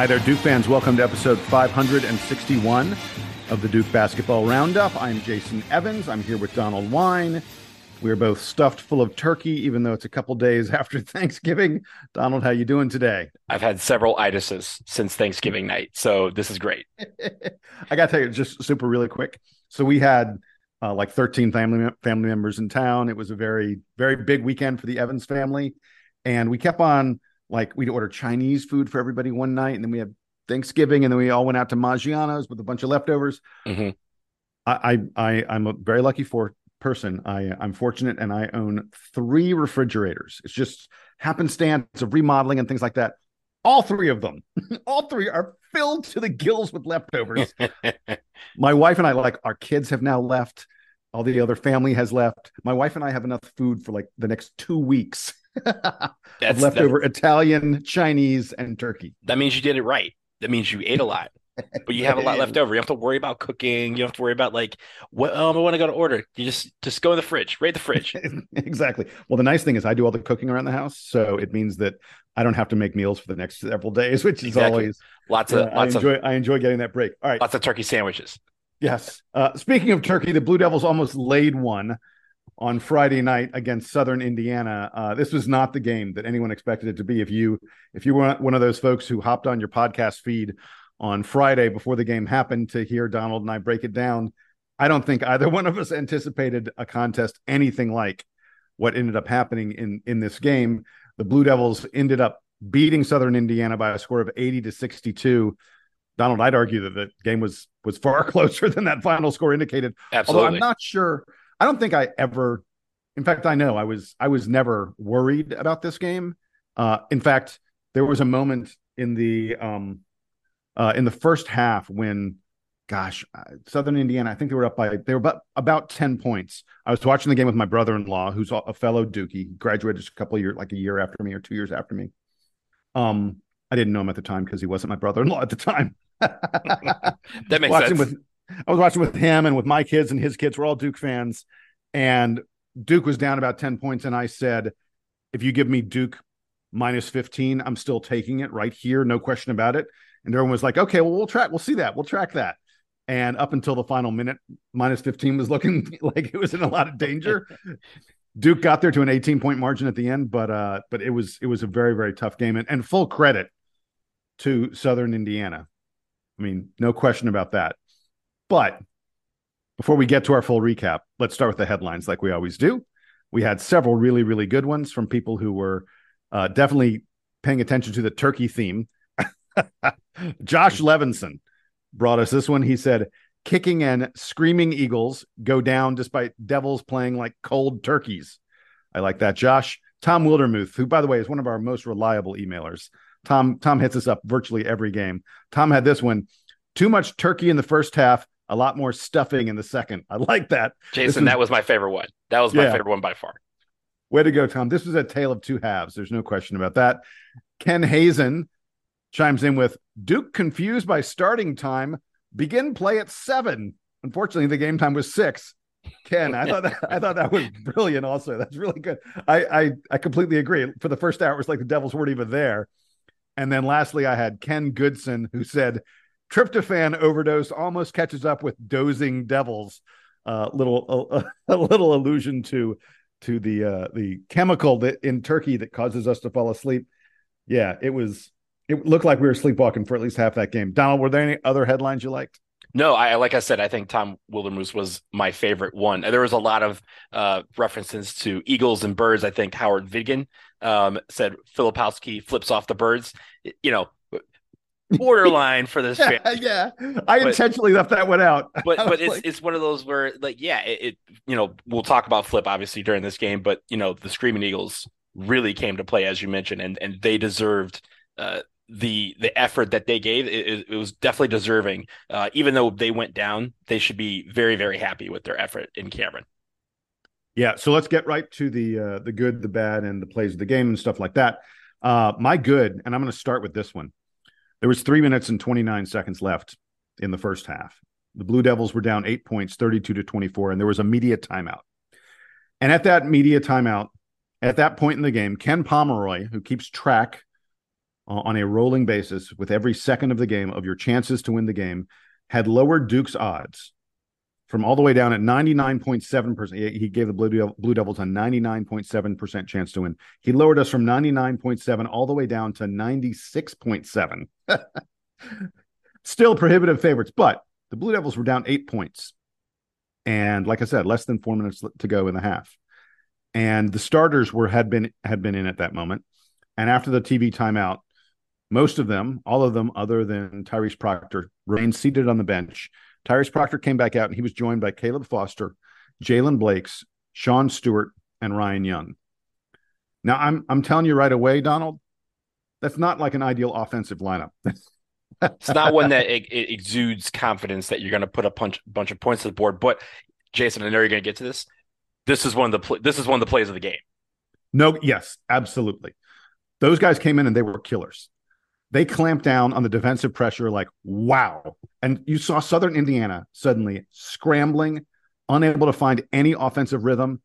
Hi there, Duke fans. Welcome to episode 561 of the Duke Basketball Roundup. I'm Jason Evans. I'm here with Donald Wine. We're both stuffed full of turkey, even though it's a couple days after Thanksgiving. Donald, how you doing today? I've had several itises since Thanksgiving night, so this is great. I got to tell you, just super really quick. So we had uh, like 13 family family members in town. It was a very very big weekend for the Evans family, and we kept on like we'd order Chinese food for everybody one night, and then we had Thanksgiving, and then we all went out to Maggiano's with a bunch of leftovers. Mm-hmm. I, I I'm a very lucky for person. I I'm fortunate, and I own three refrigerators. It's just happenstance of remodeling and things like that. All three of them, all three are filled to the gills with leftovers. My wife and I, like our kids have now left. All the other family has left. My wife and I have enough food for like the next two weeks. That's leftover that, Italian, Chinese, and turkey. That means you did it right. That means you ate a lot but you have a lot left over. You have to worry about cooking. You don't have to worry about like what um, I want to go to order. You just just go in the fridge, raid the fridge. exactly. Well, the nice thing is I do all the cooking around the house, so it means that I don't have to make meals for the next several days, which is exactly. always lots of uh, lots I enjoy, of I enjoy getting that break. All right, lots of turkey sandwiches. Yes. Uh, speaking of turkey, the Blue Devils almost laid one on Friday night against Southern Indiana. Uh, this was not the game that anyone expected it to be. If you if you were one of those folks who hopped on your podcast feed on Friday before the game happened to hear Donald and I break it down. I don't think either one of us anticipated a contest anything like what ended up happening in in this game. The Blue Devils ended up beating Southern Indiana by a score of 80 to 62. Donald, I'd argue that the game was was far closer than that final score indicated. Absolutely. Although I'm not sure. I don't think I ever in fact, I know I was I was never worried about this game. Uh, in fact, there was a moment in the um, uh, in the first half when gosh, uh, Southern Indiana, I think they were up by they were about about 10 points. I was watching the game with my brother-in-law, who's a fellow Dookie, graduated a couple years, like a year after me or two years after me. Um, I didn't know him at the time because he wasn't my brother-in-law at the time. that makes watching sense. With, I was watching with him and with my kids and his kids. We're all Duke fans, and Duke was down about 10 points, and I said, if you give me Duke minus 15, I'm still taking it right here, no question about it. And everyone was like, okay, well, we'll track, we'll see that, we'll track that. And up until the final minute, minus 15 was looking like it was in a lot of danger. Duke got there to an 18 point margin at the end, but uh, but it was it was a very, very tough game. And, and full credit to Southern Indiana. I mean, no question about that. But before we get to our full recap, let's start with the headlines like we always do. We had several really, really good ones from people who were uh, definitely paying attention to the turkey theme Josh Levinson brought us this one. He said, kicking and screaming Eagles go down despite Devils playing like cold turkeys. I like that. Josh, Tom Wildermuth, who, by the way, is one of our most reliable emailers. Tom, Tom hits us up virtually every game. Tom had this one too much turkey in the first half, a lot more stuffing in the second. I like that. Jason, that was my favorite one. That was my yeah. favorite one by far. Way to go, Tom. This was a tale of two halves. There's no question about that. Ken Hazen chimes in with Duke confused by starting time. Begin play at seven. Unfortunately, the game time was six. Ken, I thought that, I thought that was brilliant. Also, that's really good. I, I I completely agree. For the first hour, it was like the Devils weren't even there. And then lastly, I had Ken Goodson who said, "Tryptophan overdose almost catches up with dozing Devils." Uh, little a, a little allusion to to the uh, the chemical that in turkey that causes us to fall asleep. Yeah, it was it looked like we were sleepwalking for at least half that game. Donald, were there any other headlines you liked? No, I like I said, I think Tom Wildermuth was my favorite one. There was a lot of uh, references to eagles and birds. I think Howard Vidgen um, said Filipowski flips off the birds. You know, borderline for this. yeah, yeah, I but, intentionally left that one out. But but it's like... it's one of those where like yeah, it, it you know we'll talk about flip obviously during this game, but you know the Screaming Eagles really came to play as you mentioned, and and they deserved. Uh, the the effort that they gave it, it was definitely deserving. Uh, even though they went down, they should be very very happy with their effort in Cameron. Yeah, so let's get right to the uh, the good, the bad, and the plays of the game and stuff like that. Uh, my good, and I'm going to start with this one. There was three minutes and 29 seconds left in the first half. The Blue Devils were down eight points, 32 to 24, and there was a media timeout. And at that media timeout, at that point in the game, Ken Pomeroy, who keeps track uh, on a rolling basis with every second of the game of your chances to win the game had lowered Duke's odds from all the way down at 99.7%. He gave the Blue, Blue Devils a 99.7% chance to win. He lowered us from 99.7 all the way down to 96.7. Still prohibitive favorites, but the Blue Devils were down eight points. And like I said, less than four minutes to go in the half. And the starters were had been had been in at that moment. And after the TV timeout, most of them, all of them, other than Tyrese Proctor, remained seated on the bench. Tyrese Proctor came back out and he was joined by Caleb Foster, Jaylen Blakes, Sean Stewart, and Ryan Young. Now I'm I'm telling you right away, Donald, that's not like an ideal offensive lineup. it's not one that it, it exudes confidence that you're going to put a bunch bunch of points to the board. But Jason, I know you're going to get to this. This is one of the this is one of the plays of the game. No, yes, absolutely. Those guys came in and they were killers. They clamped down on the defensive pressure like wow. And you saw Southern Indiana suddenly scrambling, unable to find any offensive rhythm.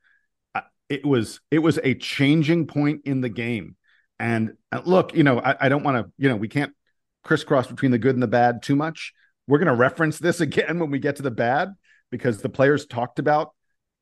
Uh, it was it was a changing point in the game. And uh, look, you know, I, I don't want to, you know, we can't crisscross between the good and the bad too much. We're going to reference this again when we get to the bad because the players talked about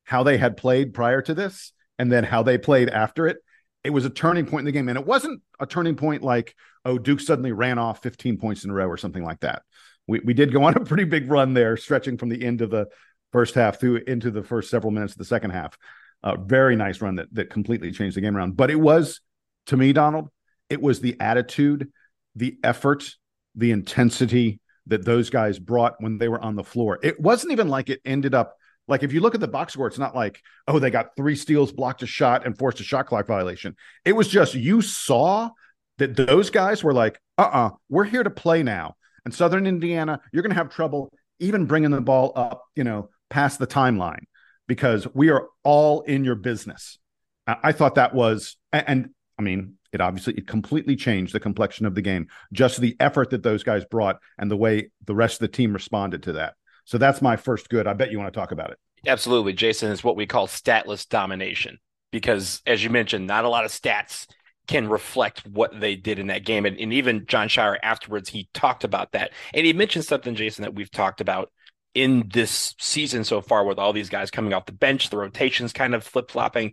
how they had played prior to this and then how they played after it. It was a turning point in the game. And it wasn't a turning point like, oh, Duke suddenly ran off 15 points in a row or something like that. We, we did go on a pretty big run there, stretching from the end of the first half through into the first several minutes of the second half. A very nice run that that completely changed the game around. But it was, to me, Donald, it was the attitude, the effort, the intensity that those guys brought when they were on the floor. It wasn't even like it ended up like if you look at the box score, it's not like, oh, they got three steals, blocked a shot, and forced a shot clock violation. It was just you saw that those guys were like, uh-uh, we're here to play now. And Southern Indiana, you're going to have trouble even bringing the ball up, you know, past the timeline because we are all in your business. I thought that was, and I mean, it obviously it completely changed the complexion of the game. Just the effort that those guys brought and the way the rest of the team responded to that. So that's my first good. I bet you want to talk about it. Absolutely, Jason is what we call statless domination because, as you mentioned, not a lot of stats can reflect what they did in that game. And, and even Jon Scheyer afterwards, he talked about that. And he mentioned something, Jason, that we've talked about in this season so far with all these guys coming off the bench, the rotations kind of flip flopping.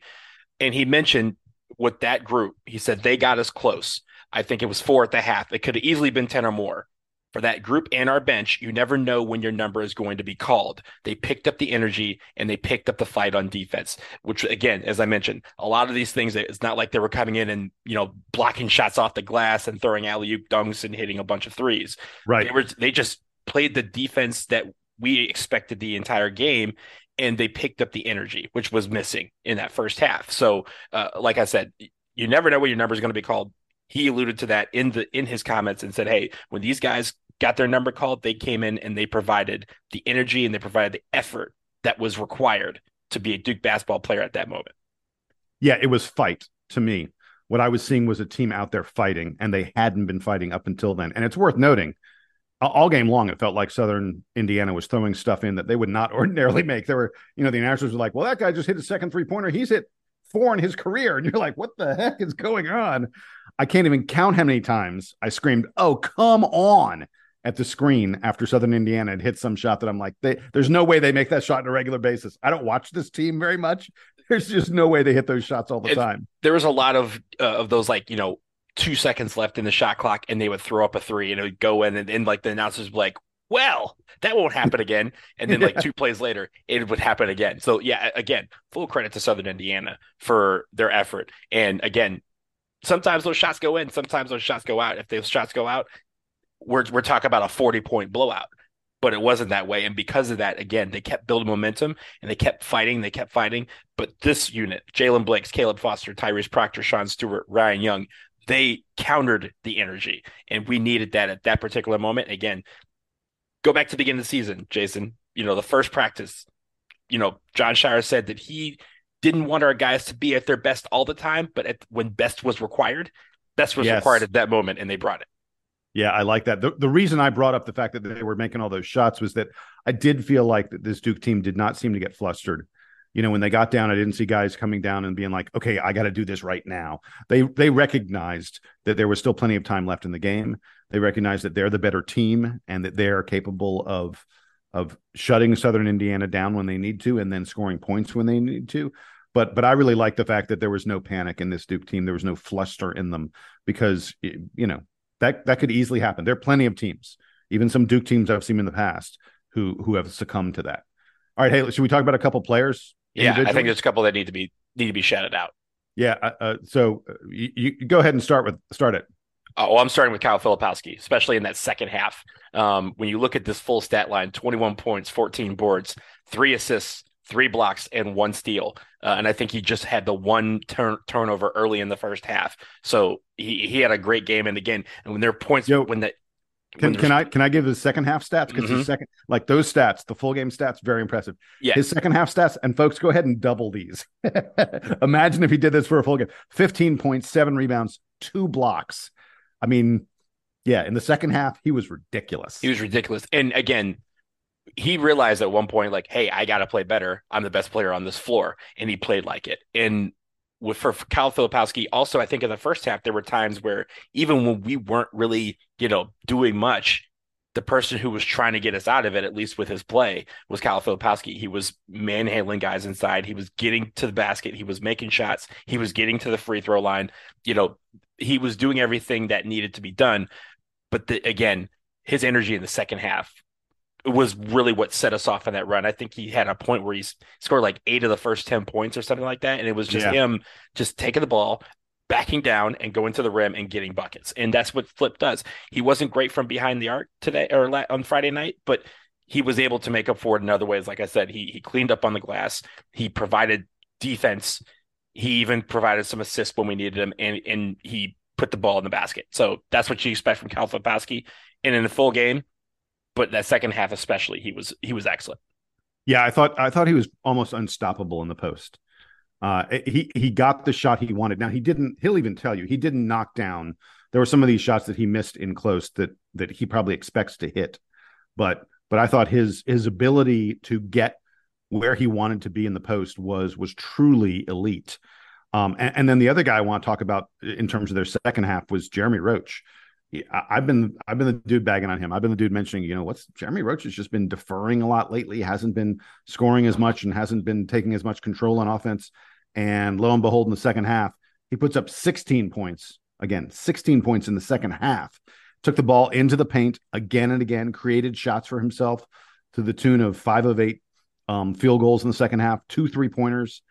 And he mentioned with that group, he said they got us close. I think it was four at the half. It could have easily been 10 or more. For that group and our bench, you never know when your number is going to be called. They picked up the energy and they picked up the fight on defense, which again, as I mentioned, a lot of these things, it's not like they were coming in and, you know, blocking shots off the glass and throwing alley oop dunks and hitting a bunch of threes. Right. They were, they just played the defense that we expected the entire game and they picked up the energy, which was missing in that first half. So, uh, like I said, you never know what your number is going to be called. He alluded to that in the in his comments and said, "Hey, when these guys got their number called, they came in and they provided the energy and they provided the effort that was required to be a Duke basketball player at that moment." Yeah, it was fight to me. What I was seeing was a team out there fighting, and they hadn't been fighting up until then. And it's worth noting all game long, it felt like Southern Indiana was throwing stuff in that they would not ordinarily make. There were, you know, the announcers were like, "Well, that guy just hit a second three pointer. He's hit four in his career," and you're like, "What the heck is going on?" I can't even count how many times I screamed, "Oh, come on!" at the screen after Southern Indiana had hit some shot that I'm like, they, "There's no way they make that shot on a regular basis." I don't watch this team very much. There's just no way they hit those shots all the it, time. There was a lot of uh, of those like you know two seconds left in the shot clock and they would throw up a three and it would go in and then like the announcers would be like, well, that won't happen again. And then like two plays later, it would happen again. So yeah, again, full credit to Southern Indiana for their effort. And again, sometimes those shots go in, sometimes those shots go out. If those shots go out, we're we're talking about a 40 point blowout. But it wasn't that way. And because of that, again, they kept building momentum and they kept fighting, they kept fighting. But this unit, Jaylen Blakes, Caleb Foster, Tyrese Proctor, Sean Stewart, Ryan Young, they countered the energy, and we needed that at that particular moment. Again, go back to the beginning of the season, Jason. You know, the first practice, you know, Jon Scheyer said that he didn't want our guys to be at their best all the time, but at, when best was required, best was yes. required at that moment, and they brought it. Yeah, I like that. The, the reason I brought up the fact that they were making all those shots was that I did feel like that this Duke team did not seem to get flustered You know, when they got down, I didn't see guys coming down and being like, "Okay, I got to do this right now." They they recognized that there was still plenty of time left in the game. They recognized that they're the better team and that they're capable of of shutting Southern Indiana down when they need to and then scoring points when they need to. But but I really like the fact that there was no panic in this Duke team. There was no fluster in them because you know that that could easily happen. There are plenty of teams, even some Duke teams I've seen in the past, who who have succumbed to that. All right, hey, should we talk about a couple players? Yeah, I think there's a couple that need to be need to be shouted out. Yeah, uh, uh so uh, you, you, go ahead and start with start it. Oh, I'm starting with Kyle Filipowski, especially in that second half. Um, when you look at this full stat line 21 points, 14 boards, three assists, three blocks, and one steal. Uh, and I think he just had the one turn turnover early in the first half. So he, he had a great game. And again, and when there are points Yo, when that can, can I can I give the second half stats because mm-hmm. his second like those stats the full game stats very impressive. Yeah, his second half stats and folks go ahead and double these. Imagine if he did this for a full game: fifteen points, seven rebounds, two blocks. I mean, yeah, in the second half, he was ridiculous. He was ridiculous. And again, he realized at one point, like, hey, I got to play better. I'm the best player on this floor. And he played like it. And with for Kyle Filipowski, also, I think in the first half, there were times where even when we weren't really, you know, doing much, the person who was trying to get us out of it, at least with his play, was Kyle Filipowski. He was manhandling guys inside. He was getting to the basket. He was making shots. He was getting to the free throw line. You know, he was doing everything that needed to be done. But the, again, his energy in the second half was really what set us off in that run. I think he had a point where he scored like eight of the first 10 points or something like that. And it was just yeah. him just taking the ball, backing down and going to the rim and getting buckets. And that's what Flip does. He wasn't great from behind the arc today or on Friday night, but he was able to make up for it in other ways. Like I said, he he cleaned up on the glass. He provided defense. He even provided some assists when we needed him, and and he put the ball in the basket. So that's what you expect from Kyle Filipowski. And in the full game, but that second half especially, he was he was excellent. Yeah, I thought I thought he was almost unstoppable in the post. Uh, he he got the shot he wanted. Now he didn't. He'll even tell you he didn't knock down. There were some of these shots that he missed in close that that he probably expects to hit, but but I thought his his ability to get where he wanted to be in the post was was truly elite. Um, and, and, then the other guy I want to talk about in terms of their second half was Jeremy Roach. I've been I've been the dude bagging on him. I've been the dude mentioning, you know, what's Jeremy Roach has just been deferring a lot lately, hasn't been scoring as much and hasn't been taking as much control on offense. And lo and behold, in the second half, he puts up 16 points. Again, 16 points in the second half. Took the ball into the paint again and again, created shots for himself to the tune of five of eight um, field goals in the second half, two three pointers,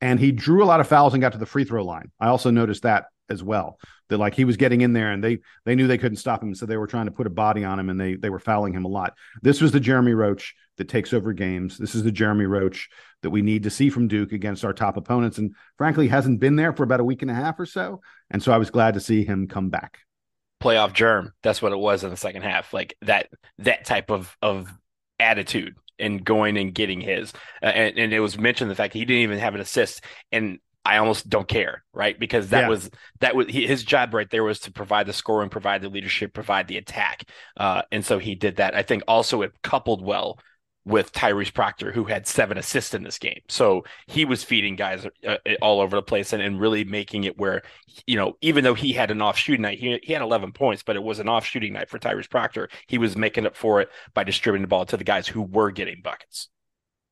and he drew a lot of fouls and got to the free throw line. I also noticed that as well. That like he was getting in there and they they knew they couldn't stop him, so they were trying to put a body on him and they they were fouling him a lot. This was the Jeremy Roach that takes over games. This is the Jeremy Roach that we need to see from Duke against our top opponents, and frankly hasn't been there for about a week and a half or so. And so I was glad to see him come back. Playoff germ. That's what it was in the second half. Like that that type of of attitude and going and getting his. Uh, and, and, it was mentioned the fact he didn't even have an assist. And I almost don't care, right? Because that yeah. was that was his job right there was to provide the scoring, provide the leadership, provide the attack, uh, and so he did that. I think also it coupled well with Tyrese Proctor, who had seven assists in this game. So he was feeding guys uh, all over the place and, and really making it where, you know, even though he had an off shooting night, he, he had 11 points, but it was an off shooting night for Tyrese Proctor. He was making up for it by distributing the ball to the guys who were getting buckets.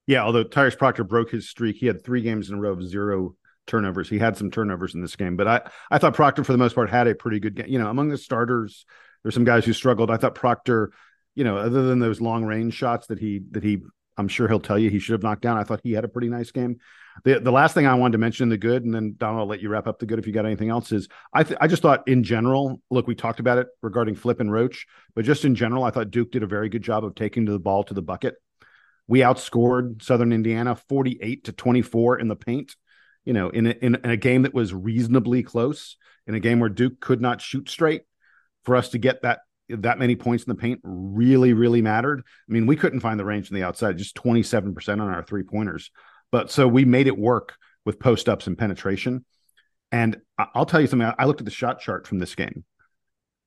Yeah, although Tyrese Proctor broke his streak, he had three games in a row of zero turnovers. He had some turnovers in this game, but I I thought Proctor for the most part had a pretty good game. You know, among the starters, there's some guys who struggled. I thought Proctor, you know, other than those long range shots that he that he I'm sure he'll tell you he should have knocked down. I thought he had a pretty nice game. The the last thing I wanted to mention the good, and then Donald, I'll let you wrap up the good if you got anything else. Is I th- I just thought in general, look, we talked about it regarding Flip and Roach, but just in general, I thought Duke did a very good job of taking the ball to the bucket. We outscored Southern Indiana 48 to 24 in the paint you know, in a, in, in a game that was reasonably close, in a game where Duke could not shoot straight, for us to get that that many points in the paint really, really mattered. I mean, we couldn't find the range on the outside, just 27% on our three pointers. But so we made it work with post ups and penetration. And I'll tell you something. I looked at the shot chart from this game.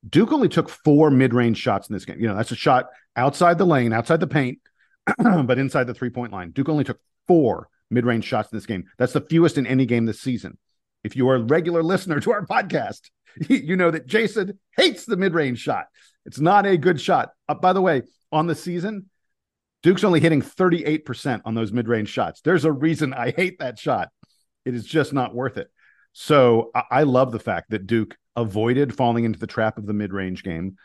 Duke only took four mid range shots in this game. You know, that's a shot outside the lane, outside the paint, but inside the three point line. Duke only took four mid range shots in this game. That's the fewest in any game this season. If you are a regular listener to our podcast, you know that Jason hates the mid range shot. It's not a good shot. Uh, by the way, on the season, Duke's only hitting 38% on those mid range shots. There's a reason I hate that shot. It is just not worth it. So I, I love the fact that Duke avoided falling into the trap of the mid range game.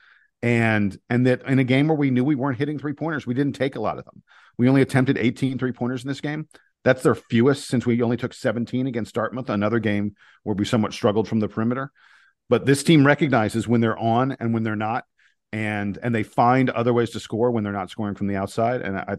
And and that in a game where we knew we weren't hitting three pointers, we didn't take a lot of them. We only attempted 18 three pointers in this game. That's their fewest since we only took 17 against Dartmouth, another game where we somewhat struggled from the perimeter. But this team recognizes when they're on and when they're not, and and they find other ways to score when they're not scoring from the outside. And I,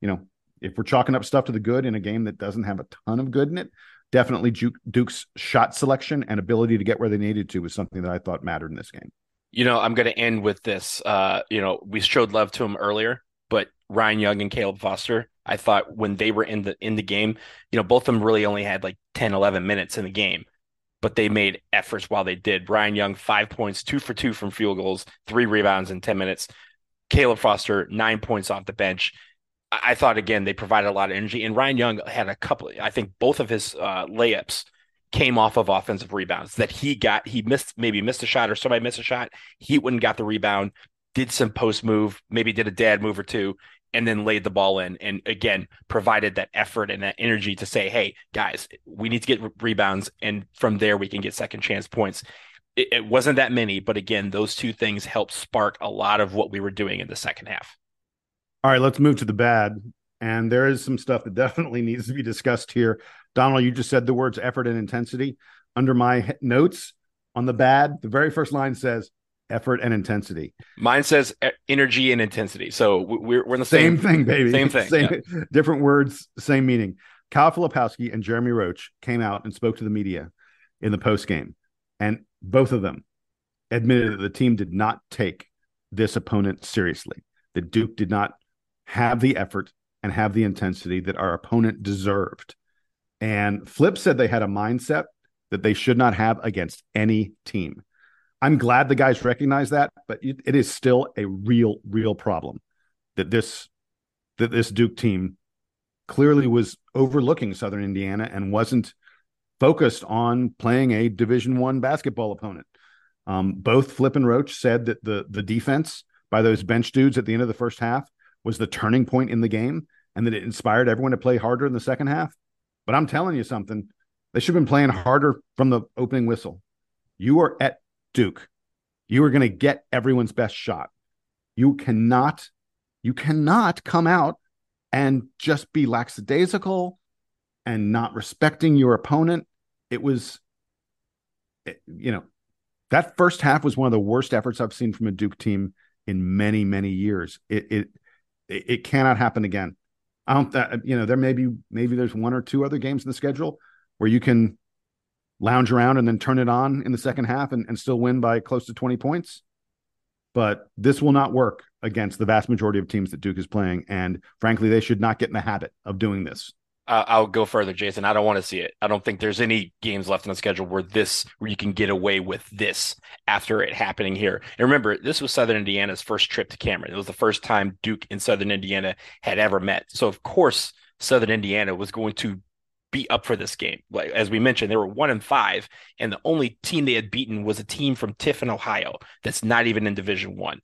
you know, if we're chalking up stuff to the good in a game that doesn't have a ton of good in it, definitely Duke's shot selection and ability to get where they needed to was something that I thought mattered in this game. You know, I'm going to end with this. Uh, you know, we showed love to him earlier, but Ryan Young and Caleb Foster, I thought when they were in the in the game, you know, both of them really only had like 10, 11 minutes in the game, but they made efforts while they did. Ryan Young, five points, two for two from field goals, three rebounds in 10 minutes. Caleb Foster, nine points off the bench. I, thought again they provided a lot of energy, and Ryan Young had a couple. I think both of his uh, layups came off of offensive rebounds that he got. He missed maybe missed a shot or somebody missed a shot. He and got the rebound, did some post move, maybe did a dad move or two, and then laid the ball in. And again, provided that effort and that energy to say, "Hey guys, we need to get re- rebounds, and from there we can get second chance points." It, it wasn't that many, but again, those two things helped spark a lot of what we were doing in the second half. All right, let's move to the bad. And there is some stuff that definitely needs to be discussed here. Donald, you just said the words effort and intensity. Under my notes on the bad, the very first line says effort and intensity. Mine says energy and intensity. So we're, we're in the same, same thing, baby. Same thing. Same, yeah. Different words, same meaning. Kyle Filipowski and Jeremy Roach came out and spoke to the media in the post game, and both of them admitted that the team did not take this opponent seriously. That Duke did not have the effort and have the intensity that our opponent deserved. And Flip said they had a mindset that they should not have against any team. I'm glad the guys recognize that, but it, it is still a real, real problem that this that this Duke team clearly was overlooking Southern Indiana and wasn't focused on playing a Division One basketball opponent. Um, both Flip and Roach said that the the defense by those bench dudes at the end of the first half was the turning point in the game, and that it inspired everyone to play harder in the second half. But I'm telling you something, they should have been playing harder from the opening whistle. You are at Duke. You are going to get everyone's best shot. You cannot, you cannot come out and just be lackadaisical and not respecting your opponent. It was, you know, that first half was one of the worst efforts I've seen from a Duke team in many, many years. It it it cannot happen again. I don't, uh, you know, there may be maybe there's one or two other games in the schedule where you can lounge around and then turn it on in the second half and, and still win by close to 20 points. But this will not work against the vast majority of teams that Duke is playing. And frankly, they should not get in the habit of doing this I'll go further, Jason. I don't want to see it. I don't think there's any games left on the schedule where this where you can get away with this after it happening here. And remember, this was Southern Indiana's first trip to Cameron. It was the first time Duke and Southern Indiana had ever met. So of course, Southern Indiana was going to be up for this game. Like as we mentioned, they were one and five, and the only team they had beaten was a team from Tiffin, Ohio, that's not even in Division One.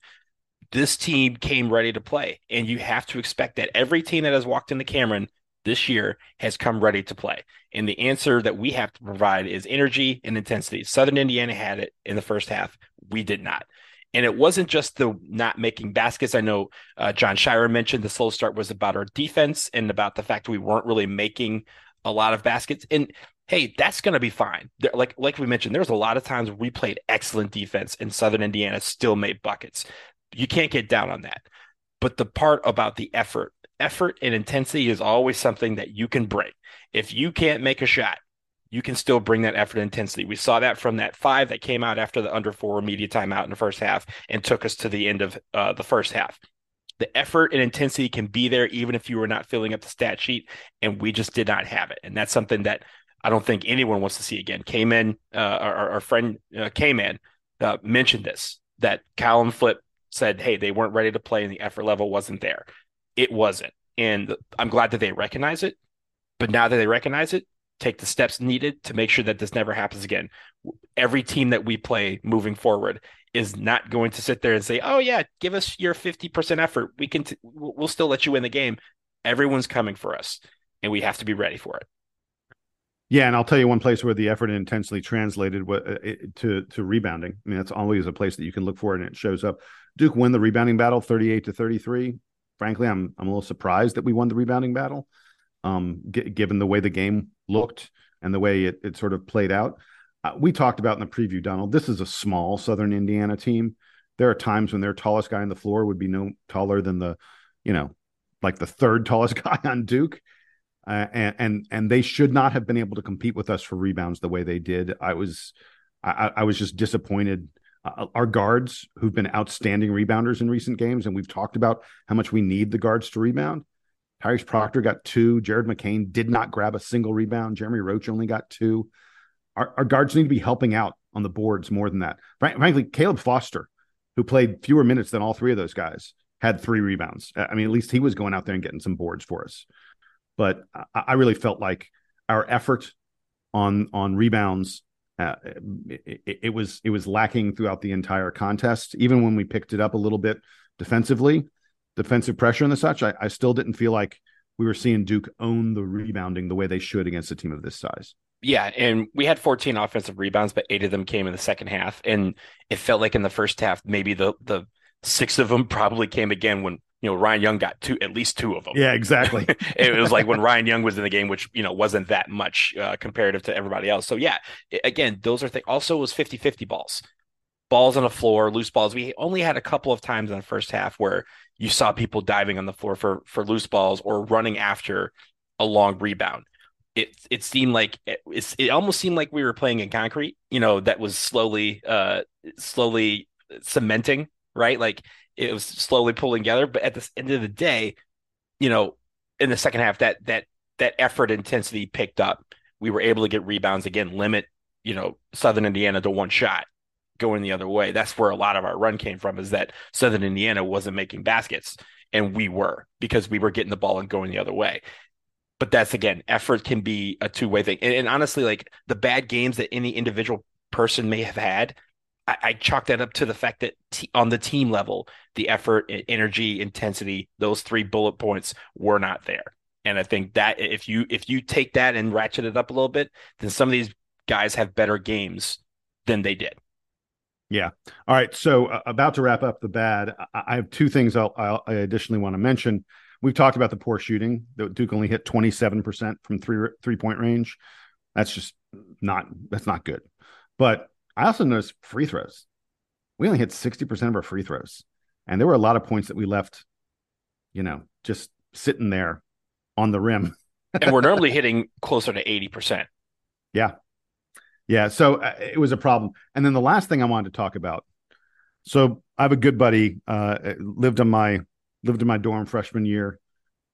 This team came ready to play, and you have to expect that every team that has walked into Cameron this year has come ready to play. And the answer that we have to provide is energy and intensity. Southern Indiana had it in the first half. We did not. And it wasn't just the not making baskets. I know uh, Jon Scheyer mentioned the slow start was about our defense and about the fact we weren't really making a lot of baskets. And hey, that's going to be fine. Like like we mentioned, there's a lot of times we played excellent defense and Southern Indiana still made buckets. You can't get down on that. But the part about the effort effort and intensity is always something that you can bring. If you can't make a shot, you can still bring that effort and intensity. We saw that from that five that came out after the under four media timeout in the first half and took us to the end of uh, the first half. The effort and intensity can be there even if you were not filling up the stat sheet, and we just did not have it. And that's something that I don't think anyone wants to see again. Cayman, uh, our, our friend uh, Cayman, uh, mentioned this that Callum Flip said, "Hey, they weren't ready to play, and the effort level wasn't there." it wasn't. And I'm glad that they recognize it. But now that they recognize it, take the steps needed to make sure that this never happens again. Every team that we play moving forward is not going to sit there and say, "Oh yeah, give us your 50% effort. We can t- we'll still let you win the game." Everyone's coming for us, and we have to be ready for it. Yeah, and I'll tell you one place where the effort intensely translated uh, to to rebounding. I mean, that's always a place that you can look for, and it shows up. Duke won the rebounding battle, thirty-eight to thirty-three. Frankly, I'm I'm a little surprised that we won the rebounding battle, um, g- given the way the game looked and the way it, it sort of played out. Uh, we talked about in the preview, Donald. This is a small Southern Indiana team. There are times when their tallest guy on the floor would be no taller than the, you know, like the third tallest guy on Duke. Uh, and and and they should not have been able to compete with us for rebounds the way they did. I was, I, I was just disappointed. Uh, our guards, who've been outstanding rebounders in recent games, and we've talked about how much we need the guards to rebound. Tyrese Proctor got two. Jared McCain did not grab a single rebound. Jeremy Roach only got two. Our, our guards need to be helping out on the boards more than that. Frankly, Caleb Foster, who played fewer minutes than all three of those guys, had three rebounds. I mean, at least he was going out there and getting some boards for us. But I, I really felt like our effort on on rebounds uh, it, it, was it was lacking throughout the entire contest. Even when we picked it up a little bit defensively, defensive pressure and the such, I, I still didn't feel like we were seeing Duke own the rebounding the way they should against a team of this size. Yeah, and we had 14 offensive rebounds, but eight of them came in the second half, and it felt like in the first half maybe the the six of them probably came again when you know Ryan Young got two at least two of them. Yeah, exactly. it was like when Ryan Young was in the game, which you know wasn't that much uh, comparative to everybody else. So yeah, again, those are things. Also, was 50-50 balls balls on the floor, loose balls. We only had a couple of times in the first half where you saw people diving on the floor for for loose balls or running after a long rebound. It it seemed like it, it almost seemed like we were playing in concrete, you know, that was slowly uh slowly cementing, right? Like it was slowly pulling together. But at the end of the day, you know, in the second half, that that that effort intensity picked up. We were able to get rebounds again, limit you know Southern Indiana to one shot going the other way. That's where a lot of our run came from is that Southern Indiana wasn't making baskets and we were because we were getting the ball and going the other way. But that's again, effort can be a two way thing. And, and, honestly, like the bad games that any individual person may have had, I, I chalk that up to the fact that t- on the team level, the effort, energy, intensity, those three bullet points were not there. And I think that if you if you take that and ratchet it up a little bit, then some of these guys have better games than they did. Yeah. All right. So uh, about to wrap up the bad, I, I have two things I'll, I'll, i additionally want to mention. We've talked about the poor shooting. That Duke only hit 27% from three three point range. That's just not that's not good. But I also noticed free throws. We only hit 60% of our free throws. And there were a lot of points that we left, you know, just sitting there on the rim. and we're normally hitting closer to 80%. Yeah. Yeah, so uh, it was a problem. And then the last thing I wanted to talk about. So I have a good buddy, uh, lived in my lived in my dorm freshman year,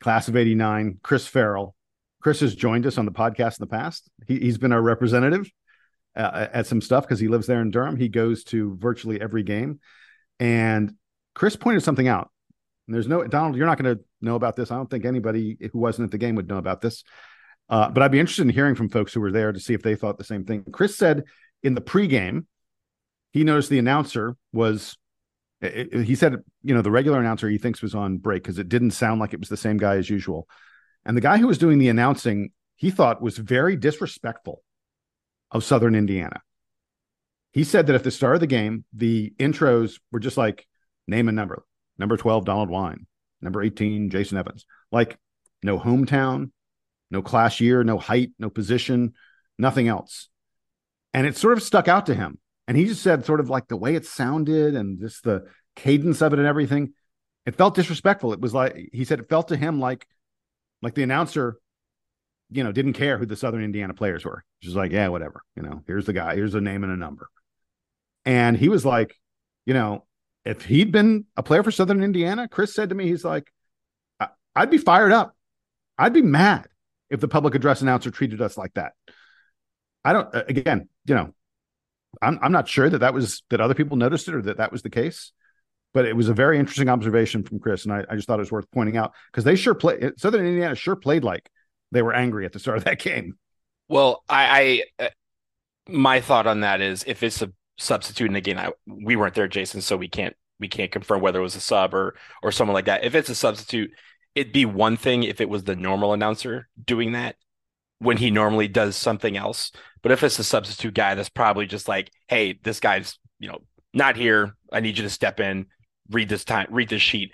class of '89. Chris Farrell. Chris has joined us on the podcast in the past. He, has been our representative uh, at some stuff because he lives there in Durham. He goes to virtually every game, and Chris pointed something out. And there's no Donald. You're not going to know about this. I don't think anybody who wasn't at the game would know about this. Uh, but I'd be interested in hearing from folks who were there to see if they thought the same thing. Chris said in the pregame, he noticed the announcer was, it, it, he said, you know, the regular announcer he thinks was on break because it didn't sound like it was the same guy as usual. And the guy who was doing the announcing, he thought was very disrespectful of Southern Indiana. He said that at the start of the game, the intros were just like name and number, number 12, Donald Wine, number 18, Jason Evans, like no hometown, no class year, no height, no position, nothing else. And it sort of stuck out to him. And he just said, sort of like the way it sounded and just the cadence of it and everything, it felt disrespectful. It was like he said it felt to him like like the announcer, you know, didn't care who the Southern Indiana players were. Just like, yeah, whatever. You know, here's the guy, here's a name and a number. And he was like, you know, if he'd been a player for Southern Indiana, Chris said to me, he's like, I'd be fired up. I'd be mad if the public address announcer treated us like that. I don't. Again, you know, I'm I'm not sure that that was that other people noticed it or that that was the case, but it was a very interesting observation from Chris, and I, I just thought it was worth pointing out because they sure play Southern Indiana sure played like they were angry at the start of that game. Well, I, I uh, my thought on that is if it's a substitute, and again, I, we weren't there, Jason, so we can't we can't confirm whether it was a sub or or someone like that. If it's a substitute, it'd be one thing if it was the normal announcer doing that when he normally does something else. But if it's a substitute guy, that's probably just like, hey, this guy's you know not here. I need you to step in, read this time, read this sheet.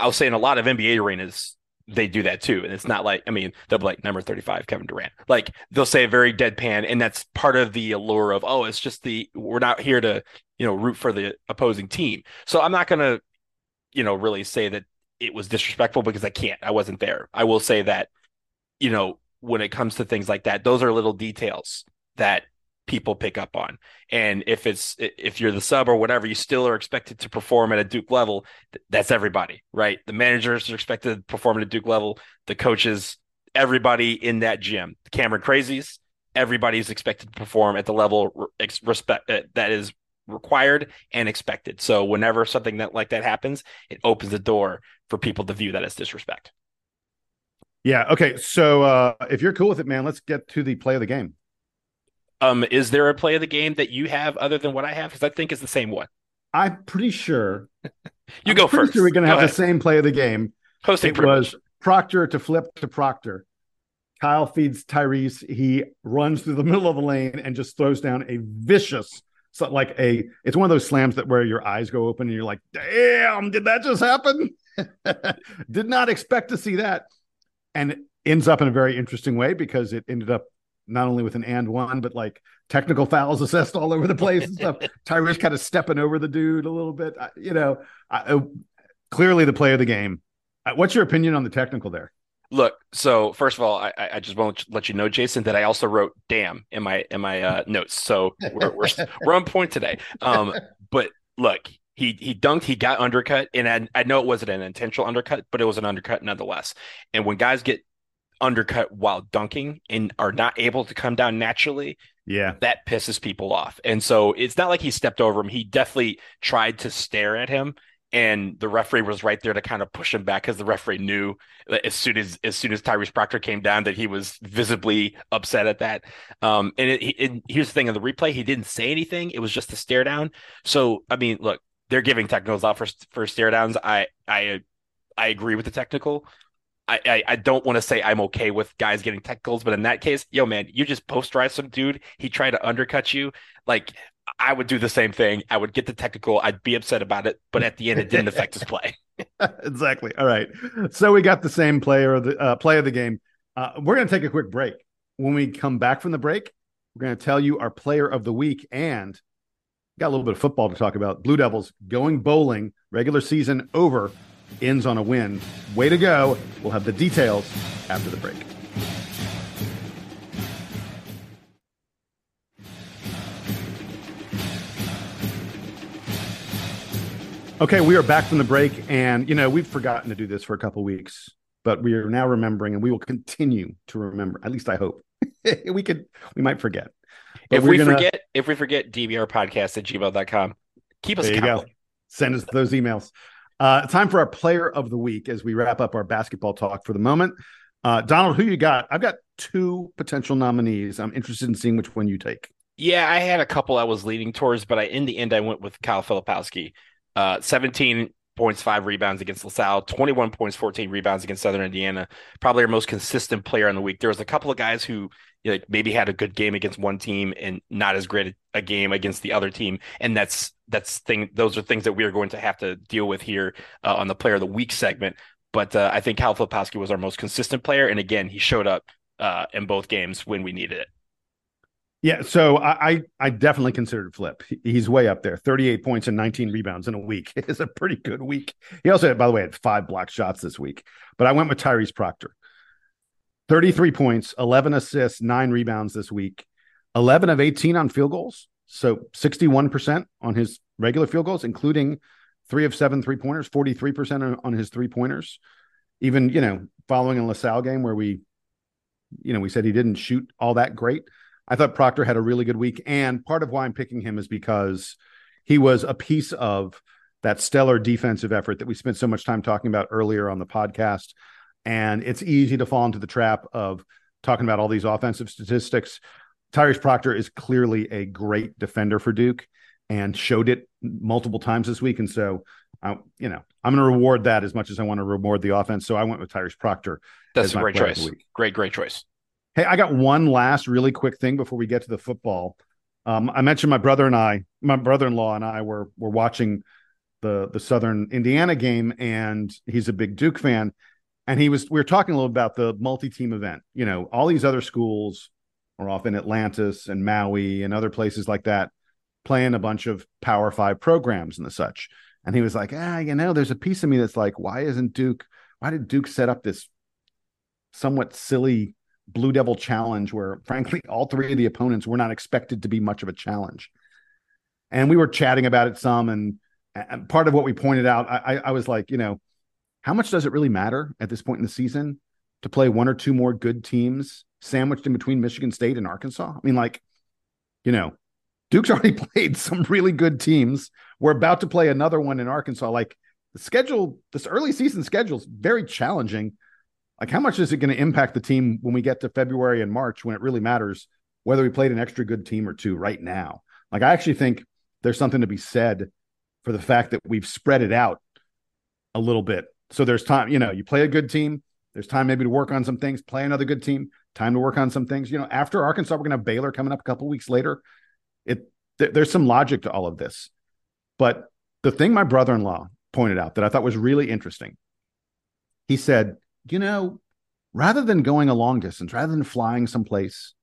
I'll say in a lot of NBA arenas, they do that too. And it's not like, I mean, they'll be like number 35, Kevin Durant. Like they'll say a very deadpan, and that's part of the allure of, oh, it's just the we're not here to, you know, root for the opposing team. So I'm not gonna, you know, really say that it was disrespectful because I can't. I wasn't there. I will say that, you know, when it comes to things like that, those are little details that people pick up on. And if it's if you're the sub or whatever, you still are expected to perform at a Duke level. That's everybody, right? The managers are expected to perform at a Duke level. The coaches, everybody in that gym, the Cameron Crazies, everybody's expected to perform at the level respect uh, that is required and expected. So whenever something that like that happens, it opens the door for people to view that as disrespect. Yeah. Okay. So uh, if you're cool with it, man, let's get to the play of the game. Um, is there a play of the game that you have other than what I have? Because I think it's the same one. I'm pretty sure. you I'm go first. Sure we're going to have ahead. the same play of the game. Hosting it privilege. was Proctor to flip to Proctor. Kyle feeds Tyrese. He runs through the middle of the lane and just throws down a vicious, like a. It's one of those slams that where your eyes go open and you're like, "Damn, did that just happen?" did not expect to see that, and it ends up in a very interesting way because it ended up not only with an and one, but like technical fouls assessed all over the place and stuff. Tyrese kind of stepping over the dude a little bit. I, you know, I, clearly the play of the game. Uh, What's your opinion on the technical there? Look, so first of all, I, I just won't let you know, Jason, that I also wrote "damn" in my in my uh, notes. So we're, we're we're on point today. Um, but look, he he dunked, he got undercut, and I, I know it wasn't an intentional undercut, but it was an undercut nonetheless. And when guys get undercut while dunking and are not able to come down naturally, Yeah, that pisses people off. And so it's not like he stepped over him. He definitely tried to stare at him. And the referee was right there to kind of push him back because the referee knew that as soon as as soon as Tyrese Proctor came down that he was visibly upset at that. Um, and, it, it, here's the thing: in the replay, he didn't say anything. It was just a stare down. So I mean, look, they're giving technicals out for for stare downs. I I I agree with the technical. I, I, don't want to say I'm okay with guys getting technicals, but in that case, yo man, you just post drive some dude. He tried to undercut you. Like I would do the same thing. I would get the technical. I'd be upset about it, but at the end, it didn't affect his play. exactly. All right. So we got the same player of the uh, play of the game. Uh, we're going to take a quick break. When we come back from the break, we're going to tell you our player of the week and got a little bit of football to talk about. Blue Devils going bowling, regular season over, ends on a win. Way to go. We'll have the details after the break. Okay, we are back from the break, and you know we've forgotten to do this for a couple weeks, but we are now remembering, and we will continue to remember. At least I hope. we could, we might forget. But if we're gonna- forget, if we forget DBR podcast at gmail.com, keep us There you go. accountable. Send us those emails. Uh, time for our player of the week as we wrap up our basketball talk for the moment. Uh, Donald, who you got? I've got two potential nominees. I'm interested in seeing which one you take. Yeah, I had a couple I was leaning towards, but I in the end I went with Kyle Filipowski. Uh, 17 points, five rebounds against LaSalle, 21 points, 14 rebounds against Southern Indiana. Probably our most consistent player in the week. There was a couple of guys who you know, maybe had a good game against one team and not as great a game against the other team, and that's that's thing. Those are things that we are going to have to deal with here uh, on the player of the week segment. But uh, I think Kyle Filipowski was our most consistent player, and again, he showed up uh, in both games when we needed it. Yeah, so I I, definitely considered Flip. He's way up there. 38 points and 19 rebounds in a week is a pretty good week. He also, by the way, had five block shots this week. But I went with Tyrese Proctor. 33 points, 11 assists, nine rebounds this week, 11 of 18 on field goals. So 61% on his regular field goals, including three of seven three pointers, 43% on- on his three pointers. Even, you know, following a LaSalle game where we, you know, we said he didn't shoot all that great. I thought Proctor had a really good week. And part of why I'm picking him is because he was a piece of that stellar defensive effort that we spent so much time talking about earlier on the podcast. And it's easy to fall into the trap of talking about all these offensive statistics. Tyrese Proctor is clearly a great defender for Duke and showed it multiple times this week. And so, I, you know, I'm going to reward that as much as I want to reward the offense. So I went with Tyrese Proctor. That's a great choice. Great, great choice. Hey, I got one last really quick thing before we get to the football. Um, I mentioned my brother and I, my brother-in-law and I were were watching the the Southern Indiana game, and he's a big Duke fan. And he was we were talking a little about the multi-team event. You know, all these other schools are off in Atlantis and Maui and other places like that, playing a bunch of Power Five programs and the such. And he was like, ah, you know, there's a piece of me that's like, why isn't Duke? Why did Duke set up this somewhat silly Blue Devil challenge where, frankly, all three of the opponents were not expected to be much of a challenge? And we were chatting about it some, and, and part of what we pointed out, I, I was like, you know, how much does it really matter at this point in the season to play one or two more good teams sandwiched in between Michigan State and Arkansas? I mean, like, you know, Duke's already played some really good teams. We're about to play another one in Arkansas. Like the schedule, this early season schedule is very challenging. Like, how much is it going to impact the team when we get to February and March when it really matters whether we played an extra good team or two right now? Like, I actually think there's something to be said for the fact that we've spread it out a little bit. So there's time, you know, you play a good team, there's time maybe to work on some things, play another good team, time to work on some things. You know, after Arkansas, we're going to have Baylor coming up a couple weeks later. It th- there's some logic to all of this. But the thing my brother-in-law pointed out that I thought was really interesting, he said, you know, rather than going a long distance, rather than flying someplace,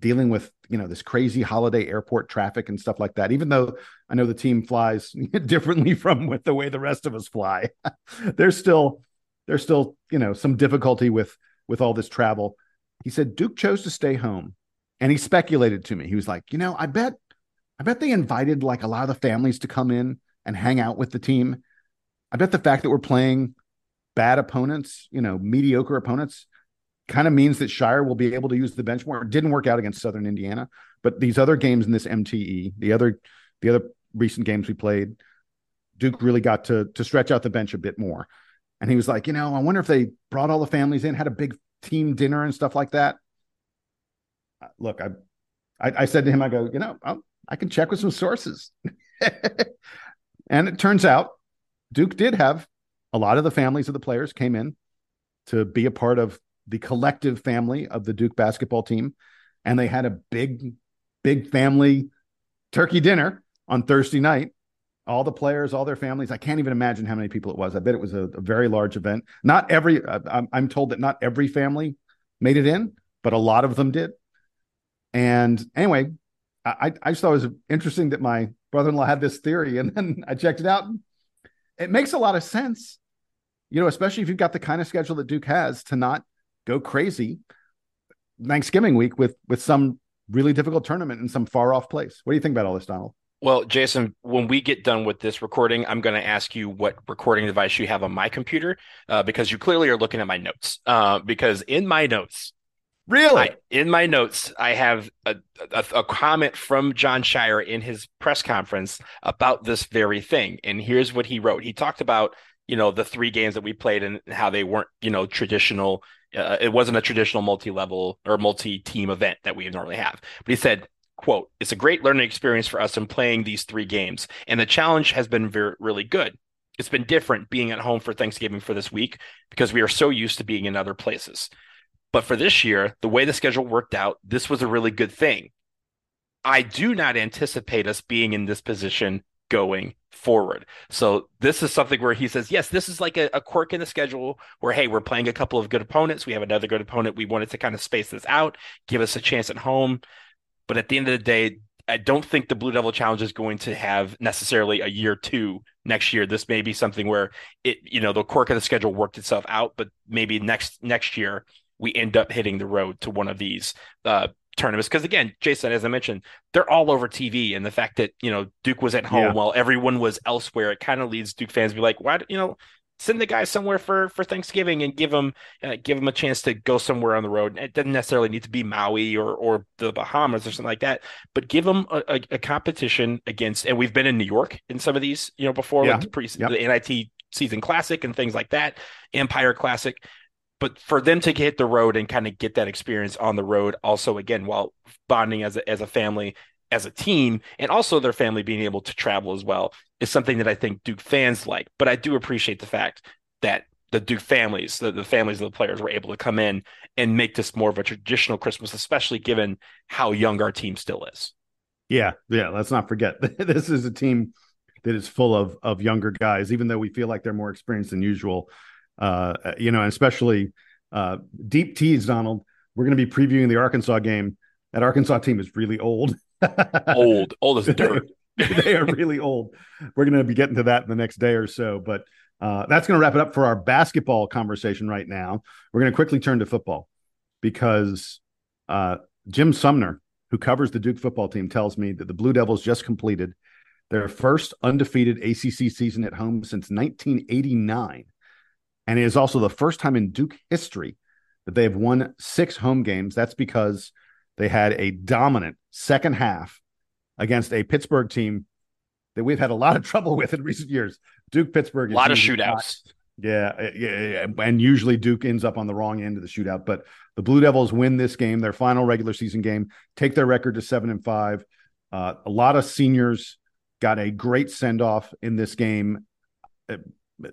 dealing with you know this crazy holiday airport traffic and stuff like that even though i know the team flies differently from with the way the rest of us fly there's still there's still you know some difficulty with with all this travel he said duke chose to stay home and he speculated to me he was like you know i bet I bet they invited like a lot of the families to come in and hang out with the team. I bet the fact that we're playing bad opponents, you know, mediocre opponents, kind of means that Scheyer will be able to use the bench more. It didn't work out against Southern Indiana, but these other games in this MTE, the other the other recent games we played, Duke really got to to stretch out the bench a bit more. And he was like, you know, I wonder if they brought all the families in, had a big team dinner and stuff like that. Uh, look, I I, I said to him, I go, you know, I'll, I can check with some sources. and it turns out Duke did have a lot of the families of the players came in to be a part of the collective family of the Duke basketball team. And they had a big, big family turkey dinner on Thursday night. All the players, all their families. I can't even imagine how many people it was. I bet it was a, a very large event. Not every, I'm, told that not every family made it in, but a lot of them did. And anyway, I, I just thought it was interesting that my brother-in-law had this theory and then I checked it out. It makes a lot of sense, you know, especially if you've got the kind of schedule that Duke has to not go crazy Thanksgiving week with with some really difficult tournament in some far off place. What do you think about all this, Donald? Well, Jason, when we get done with this recording, I'm going to ask you what recording device you have on my computer uh, because you clearly are looking at my notes. Uh, because in my notes, Really? I, in my notes, I have a, a, a, comment from Jon Scheyer in his press conference about this very thing. And here's what he wrote. He talked about, you know, the three games that we played and how they weren't, you know, traditional. Uh, it wasn't a traditional multi-level or multi-team event that we normally have. But he said, quote, it's a great learning experience for us in playing these three games. And the challenge has been very, really good. It's been different being at home for Thanksgiving for this week because we are so used to being in other places. But for this year, the way the schedule worked out, this was a really good thing. I do not anticipate us being in this position going forward. So this is something where he says, yes, this is like a, a, quirk in the schedule where, hey, we're playing a couple of good opponents. We have another good opponent. We wanted to kind of space this out, give us a chance at home. But at the end of the day, I don't think the Blue Devil Challenge is going to have necessarily a year two next year. This may be something where it, you know, the quirk of the schedule worked itself out, but maybe next next year we end up hitting the road to one of these uh, tournaments. Because again, Jason, as I mentioned, they're all over TV, and the fact that you know Duke was at home yeah. while everyone was elsewhere, it kind of leads Duke fans to be like, why, you know, send the guy somewhere for for Thanksgiving and give him uh, give him a chance to go somewhere on the road. It doesn't necessarily need to be Maui or or the Bahamas or something like that, but give them a, a, a competition against. And we've been in New York in some of these, you know, before yeah. like the, pre, yep. the NIT season classic and things like that, Empire Classic but for them to hit the road and kind of get that experience on the road, also again while bonding as a, as a family, as a team, and also their family being able to travel as well, is something that I think Duke fans like. But I do appreciate the fact that the Duke families, the, the families of the players, were able to come in and make this more of a traditional Christmas, especially given how young our team still is. Yeah, yeah. Let's not forget this is a team that is full of of younger guys, even though we feel like they're more experienced than usual. Uh, you know, and especially uh, deep tease, Donald. We're going to be previewing the Arkansas game. That Arkansas team is really old. old, old as dirt. they are really old. We're going to be getting to that in the next day or so, but uh, that's going to wrap it up for our basketball conversation right now. We're going to quickly turn to football because uh, Jim Sumner, who covers the Duke football team, tells me that the Blue Devils just completed their first undefeated ACC season at home since 1989. And it is also the first time in Duke history that they have won six home games. That's because they had a dominant second half against a Pittsburgh team that we've had a lot of trouble with in recent years. Duke Pittsburgh. A lot of shootouts. Yeah, yeah, and usually Duke ends up on the wrong end of the shootout. But the Blue Devils win this game, their final regular season game, take their record to seven and five. Uh, a lot of seniors got a great send off in this game. Uh,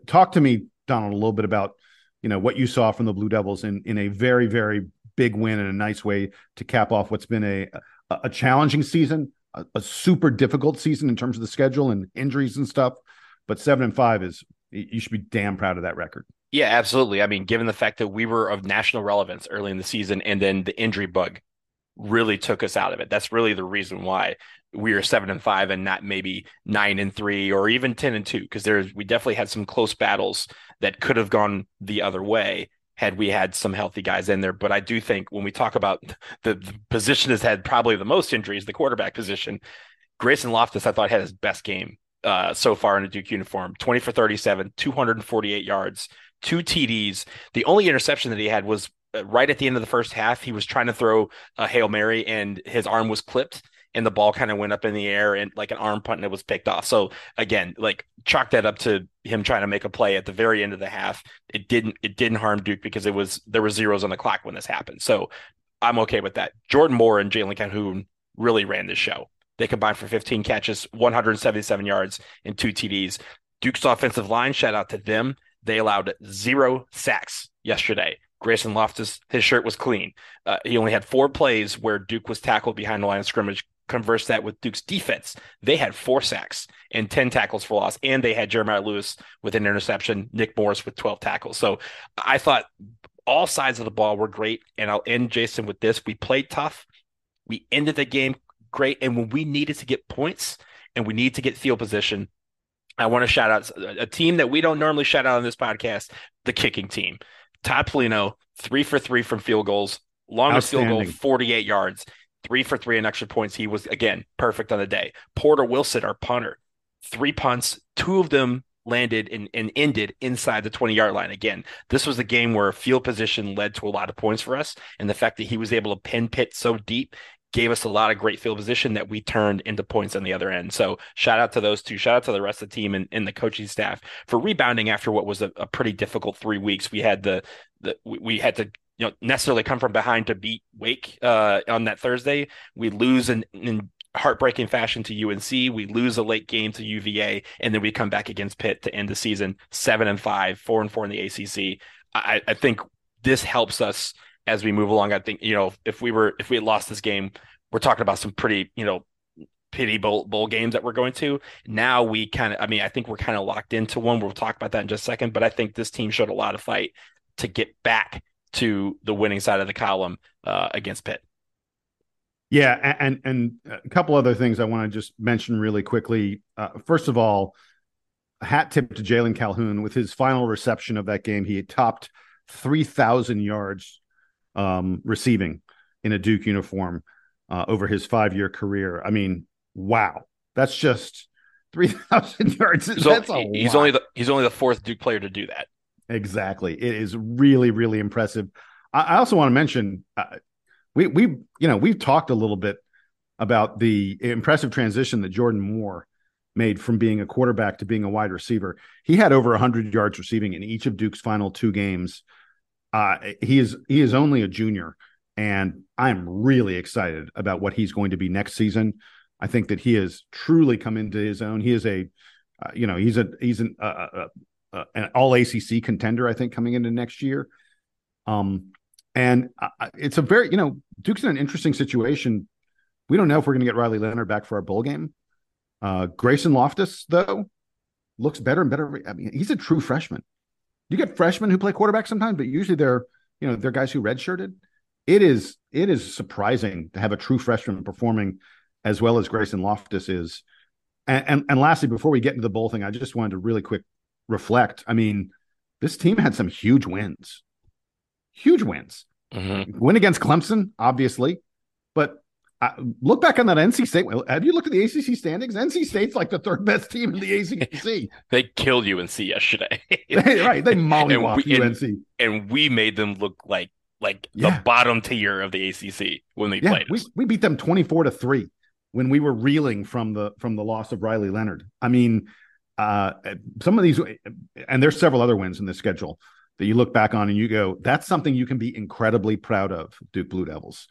talk to me, Donald, a little bit about you know what you saw from the Blue Devils in in a very very big win and a nice way to cap off what's been a a challenging season, a, a super difficult season in terms of the schedule and injuries and stuff. But seven and five is you should be damn proud of that record. Yeah, absolutely. I mean, given the fact that we were of national relevance early in the season and then the injury bug really took us out of it. That's really the reason why we are seven and five and not maybe nine and three or even 10 and two. Cause there's, we definitely had some close battles that could have gone the other way had we had some healthy guys in there. But I do think when we talk about the, the position has had probably the most injuries, the quarterback position, Grayson Loftus, I thought had his best game uh, so far in a Duke uniform 20 for 37, 248 yards, two TDs. The only interception that he had was uh, right at the end of the first half. He was trying to throw a Hail Mary and his arm was clipped and the ball kind of went up in the air and like an arm punt and it was picked off. So again, like chalk that up to him trying to make a play at the very end of the half. It didn't it didn't harm Duke because it was there were zeros on the clock when this happened. So I'm okay with that. Jordan Moore and Jalon Calhoun really ran this show. They combined for 15 catches, 177 yards, and two TDs. Duke's offensive line, shout out to them. They allowed zero sacks yesterday. Grayson Loftus, his shirt was clean. Uh, he only had four plays where Duke was tackled behind the line of scrimmage. Converse that with Duke's defense. They had four sacks and 10 tackles for loss, and they had Jeremiah Lewis with an interception, Nick Morris with 12 tackles. So I thought all sides of the ball were great. And I'll end Jason with this. We played tough. We ended the game great. And when we needed to get points and we need to get field position, I want to shout out a team that we don't normally shout out on this podcast, the kicking team. Todd Pelino, three for three from field goals, longest field goal, 48 yards, three for three in extra points. He was, again, perfect on the day. Porter Wilson, our punter, three punts, two of them landed and, and ended inside the 20 yard line. Again, this was a game where field position led to a lot of points for us. And the fact that he was able to pin pit so deep gave us a lot of great field position that we turned into points on the other end. So shout out to those two. Shout out to the rest of the team and, and the coaching staff for rebounding after what was a, a pretty difficult three weeks. We had the the we had to you know necessarily come from behind to beat Wake uh, on that Thursday. We lose in, in heartbreaking fashion to UNC. We lose a late game to UVA, and then we come back against Pitt to end the season seven and five, four and four in the ACC. I, I think this helps us as we move along. I think you know if we were if we had lost this game, we're talking about some pretty you know pity bowl, bowl games that we're going to. Now we kind of, I mean, I think we're kind of locked into one. We'll talk about that in just a second, but I think this team showed a lot of fight to get back to the winning side of the column uh, against Pitt. Yeah, and and a couple other things I want to just mention really quickly. Uh, first of all, a hat tip to Jalon Calhoun with his final reception of that game. He topped three thousand yards um, receiving in a Duke uniform uh, over his five year career. I mean, wow, that's just three thousand yards. He's, that's only, he's only the he's only the fourth Duke player to do that. Exactly, it is really really impressive. I, I also want to mention uh, we we you know we've talked a little bit about the impressive transition that Jordan Moore made from being a quarterback to being a wide receiver. He had over 100 yards receiving in each of Duke's final two games. Uh, he is he is only a junior, and I'm really excited about what he's going to be next season. I think that he has truly come into his own. He is a, uh, you know, he's a he's an uh, uh an All ACC contender. I think coming into next year. Um, and it's a very you know Duke's in an interesting situation. We don't know if we're going to get Riley Leonard back for our bowl game. Uh, Grayson Loftus though looks better and better. I mean, he's a true freshman. You get freshmen who play quarterback sometimes, but usually they're you know they're guys who redshirted. It is it is surprising to have a true freshman performing as well as Grayson Loftus is. And, and, and lastly, before we get into the bowl thing, I just wanted to really quick reflect. I mean, this team had some huge wins, huge wins. Mm-hmm. Win against Clemson, obviously, but uh, look back on that NC State. Have you looked at the ACC standings? NC State's like the third best team in the ACC. they killed UNC yesterday. right, they mollywopped UNC, and, and we made them look like like yeah. the bottom tier of the ACC when they yeah, played us. We, we beat them twenty four to three when we were reeling from the from the loss of Riley Leonard. I mean, uh, some of these, and there's several other wins in the schedule that you look back on and you go, that's something you can be incredibly proud of, Duke Blue Devils.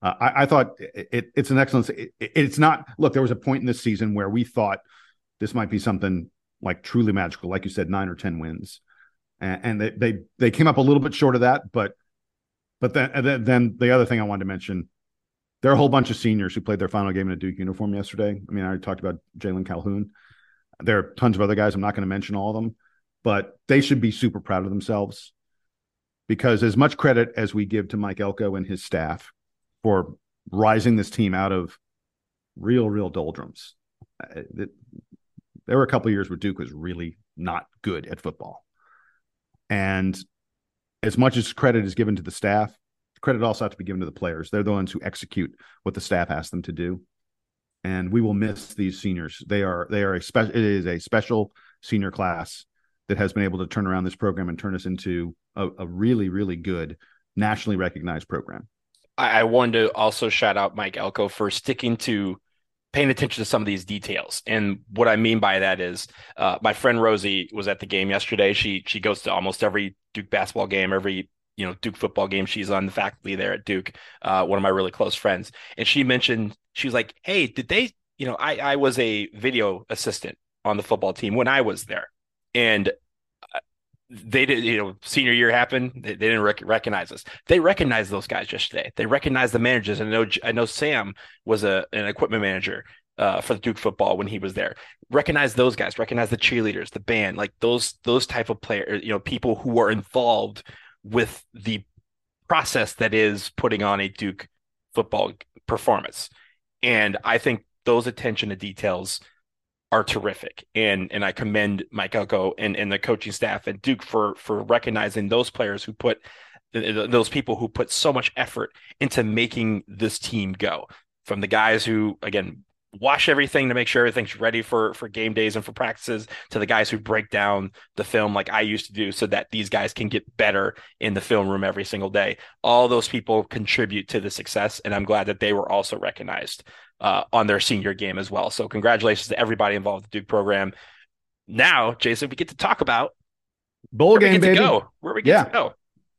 Uh, I, I, thought it, it's an excellent. It, it's not. Look, there was a point in this season where we thought this might be something like truly magical, like you said, nine or ten wins, and, and they, they they came up a little bit short of that. But but then then the other thing I wanted to mention there are a whole bunch of seniors who played their final game in a Duke uniform yesterday. I mean, I already talked about Jalon Calhoun. There are tons of other guys. I'm not going to mention all of them, but they should be super proud of themselves because as much credit as we give to Mike Elko and his staff for rising this team out of real, real doldrums, uh, there were a couple years where Duke was really not good at football. And as much as credit is given to the staff, credit also has to be given to the players. They're the ones who execute what the staff asks them to do. And we will miss these seniors. They are they are a special. It is a special senior class that has been able to turn around this program and turn us into a, a really really good nationally recognized program. I, I wanted to also shout out Mike Elko for sticking to paying attention to some of these details. And what I mean by that is, uh, my friend Rosie was at the game yesterday. She she goes to almost every Duke basketball game, every you know Duke football game. She's on the faculty there at Duke, uh, one of my really close friends, and she mentioned she was like, "Hey, did they? You know, I I was a video assistant on the football team when I was there, and." Uh, they did, you know, senior year happened. They, they didn't rec- recognize us. They recognized those guys yesterday. They recognized the managers. And I know, I know Sam was a an equipment manager uh, for the Duke football when he was there. Recognize those guys. Recognize the cheerleaders, the band, like those those type of players. You know, people who are involved with the process that is putting on a Duke football performance. And I think those attention to details are terrific. And and I commend Mike Elko and, and the coaching staff at Duke for for recognizing those players who put those people who put so much effort into making this team go. From the guys who again wash everything to make sure everything's ready for for game days and for practices to the guys who break down the film like I used to do so that these guys can get better in the film room every single day. All those people contribute to the success and I'm glad that they were also recognized uh, on their senior game as well. So congratulations to everybody involved with the Duke program. Now, Jason, we get to talk about bowl game baby. go. Where we get yeah. to go.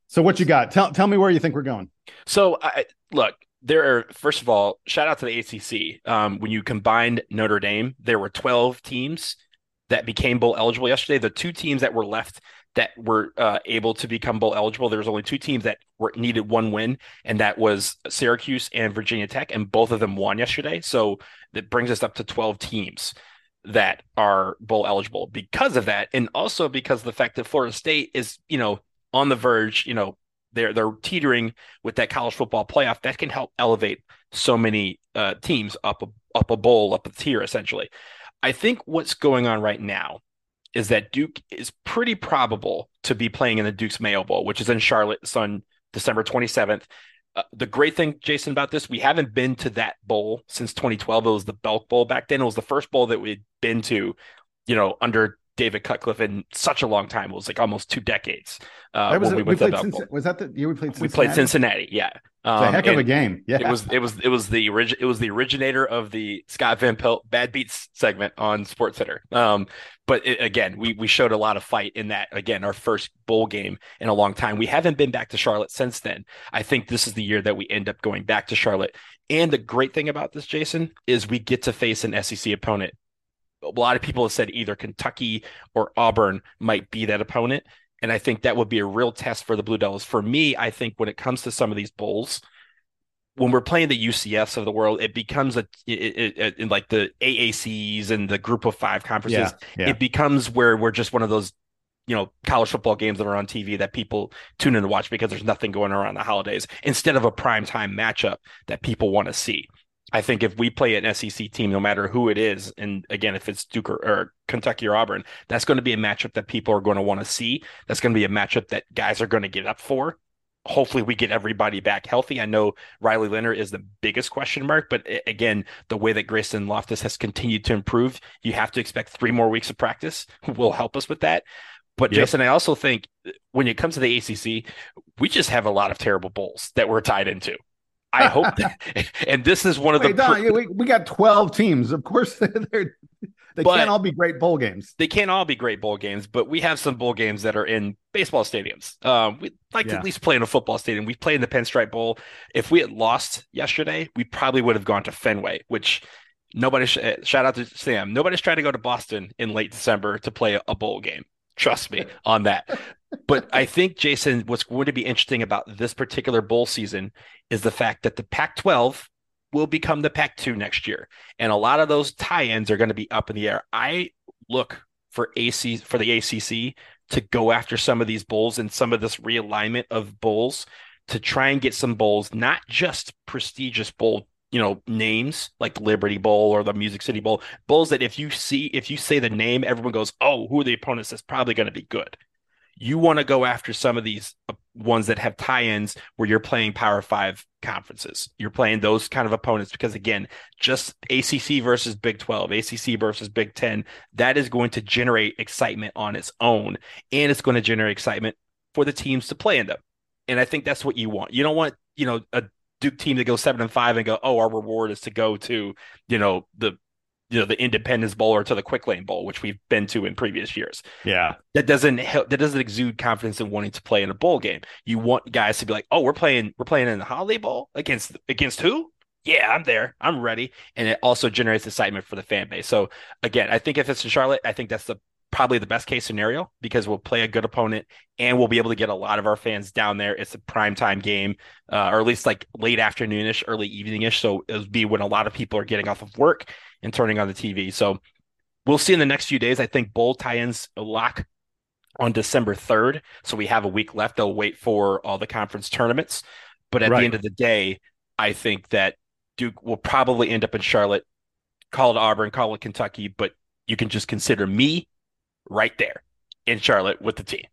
So what you got? Tell tell me where you think we're going. So I, look, there are first of all shout out to the acc um, when you combined notre dame there were 12 teams that became bowl eligible yesterday. The two teams that were left that were uh, able to become bowl eligible there was only two teams that were needed one win and that was syracuse and virginia tech and both of them won yesterday. So that brings us up to 12 teams that are bowl eligible. Because of that and also because of the fact that florida state is you know on the verge you know they're they're teetering with that college football playoff that can help elevate so many uh, teams up a, up a bowl up a tier essentially. I think what's going on right now is that Duke is pretty probable to be playing in the Duke's Mayo Bowl, which is in Charlotte on December 27th. Uh, the great thing, Jason, about this, we haven't been to that bowl since 2012. It was the Belk Bowl back then. It was the first bowl that we'd been to, you know, under David Cutcliffe in such a long time. It was like almost two decades. Uh, was, we we played was that the year we played? Cincinnati? We played Cincinnati. Yeah, um, a heck of a game. Yeah, it was. It was. It was the orig- It was the originator of the Scott Van Pelt Bad Beats segment on Sports Center. Um, but it, again, we we showed a lot of fight in that. Again, our first bowl game in a long time. We haven't been back to Charlotte since then. I think this is the year that we end up going back to Charlotte. And the great thing about this, Jason, is we get to face an SEC opponent. A lot of people have said either Kentucky or Auburn might be that opponent. And I think that would be a real test for the Blue Devils. For me, I think when it comes to some of these bowls, when we're playing the UCFs of the world, it becomes a it, it, it, like the AACs and the Group of Five conferences. Yeah, yeah. It becomes where we're just one of those, you know, college football games that are on TV that people tune in to watch because there's nothing going on around the holidays instead of a prime time matchup that people want to see. I think if we play an SEC team, no matter who it is, and again, if it's Duke or, or Kentucky or Auburn, that's going to be a matchup that people are going to want to see. That's going to be a matchup that guys are going to get up for. Hopefully, we get everybody back healthy. I know Riley Leonard is the biggest question mark, but again, the way that Grayson Loftus has continued to improve, you have to expect three more weeks of practice will help us with that. But yep. Jason, I also think uh, when it comes to the ACC, we just have a lot of terrible bowls that we're tied into. I hope that, and this is one of Wait, the. Don, we, we got 12 teams. Of course, they're, they can't all be great bowl games. They can't all be great bowl games, but we have some bowl games that are in baseball stadiums. Um, we'd like yeah. to at least play in a football stadium. We played in the Pinstripe Bowl. If we had lost yesterday, we probably would have gone to Fenway, which nobody, sh- eh, shout out to Sam, nobody's trying to go to Boston in late December to play a bowl game. Trust me on that but I think, Jason, what's going to be interesting about this particular bowl season is the fact that the Pac 12 will become the Pac 2 next year. And a lot of those tie ins are going to be up in the air. I look for AC for the ACC to go after some of these bowls and some of this realignment of bowls to try and get some bowls, not just prestigious bowl, you know, names like Liberty Bowl or the Music City Bowl, bowls that if you see, if you say the name, everyone goes, oh, who are the opponents? That's probably going to be good you want to go after some of these uh, ones that have tie-ins where you're playing power five conferences. You're playing those kind of opponents because again just acc versus big 12 acc versus big 10 that is going to generate excitement on its own and it's going to generate excitement for the teams to play in them. And i think that's what you want. You don't want you know a duke team to go seven and five and go oh our reward is to go to you know the you know the Independence Bowl or to the Quick Lane Bowl, which we've been to in previous years. Yeah, that doesn't help. That doesn't exude confidence in wanting to play in a bowl game. You want guys to be like, "Oh, we're playing, we're playing in the Holiday Bowl against against who? Yeah, I'm there. I'm ready." And it also generates excitement for the fan base. So again, I think if it's in Charlotte, I think that's the probably the best case scenario because we'll play a good opponent and we'll be able to get a lot of our fans down there. It's a prime time game, uh, or at least like late afternoonish, early eveningish. So it'll be when a lot of people are getting off of work and turning on the TV. So we'll see in the next few days. I think bowl tie-ins lock on December 3rd. So we have a week left. They'll wait for all the conference tournaments. But at right. the end of the day, I think that Duke will probably end up in Charlotte, call it Auburn, call it Kentucky, but you can just consider me right there in Charlotte with the team.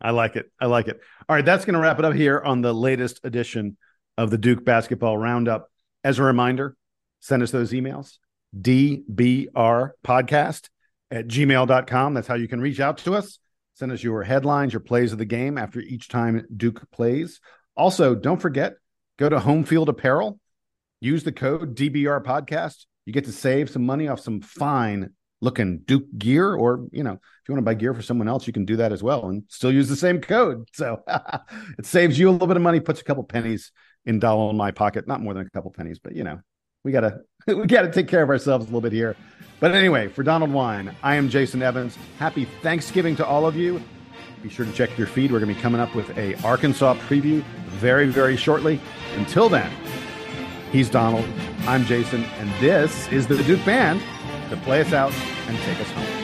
I like it. I like it. All right, that's going to wrap it up here on the latest edition of the Duke Basketball Roundup. As a reminder, send us those emails dbr podcast at gmail.com. That's how you can reach out to us. Send us your headlines, your plays of the game after each time Duke plays. Also, don't forget, go to Homefield Apparel, use the code DBR podcast. You get to save some money off some fine looking Duke gear, or you know, if you want to buy gear for someone else, you can do that as well and still use the same code. So it saves you a little bit of money, puts a couple pennies in dollar in my pocket, not more than a couple pennies, but you know, we gotta we gotta take care of ourselves a little bit here. But anyway, for Donald Wine, I am Jason Evans. Happy Thanksgiving to all of you. Be sure to check your feed. We're to be coming up with a Arkansas preview very, very shortly. Until then, he's Donald. I'm Jason, and this is the Duke Band to play us out and take us home.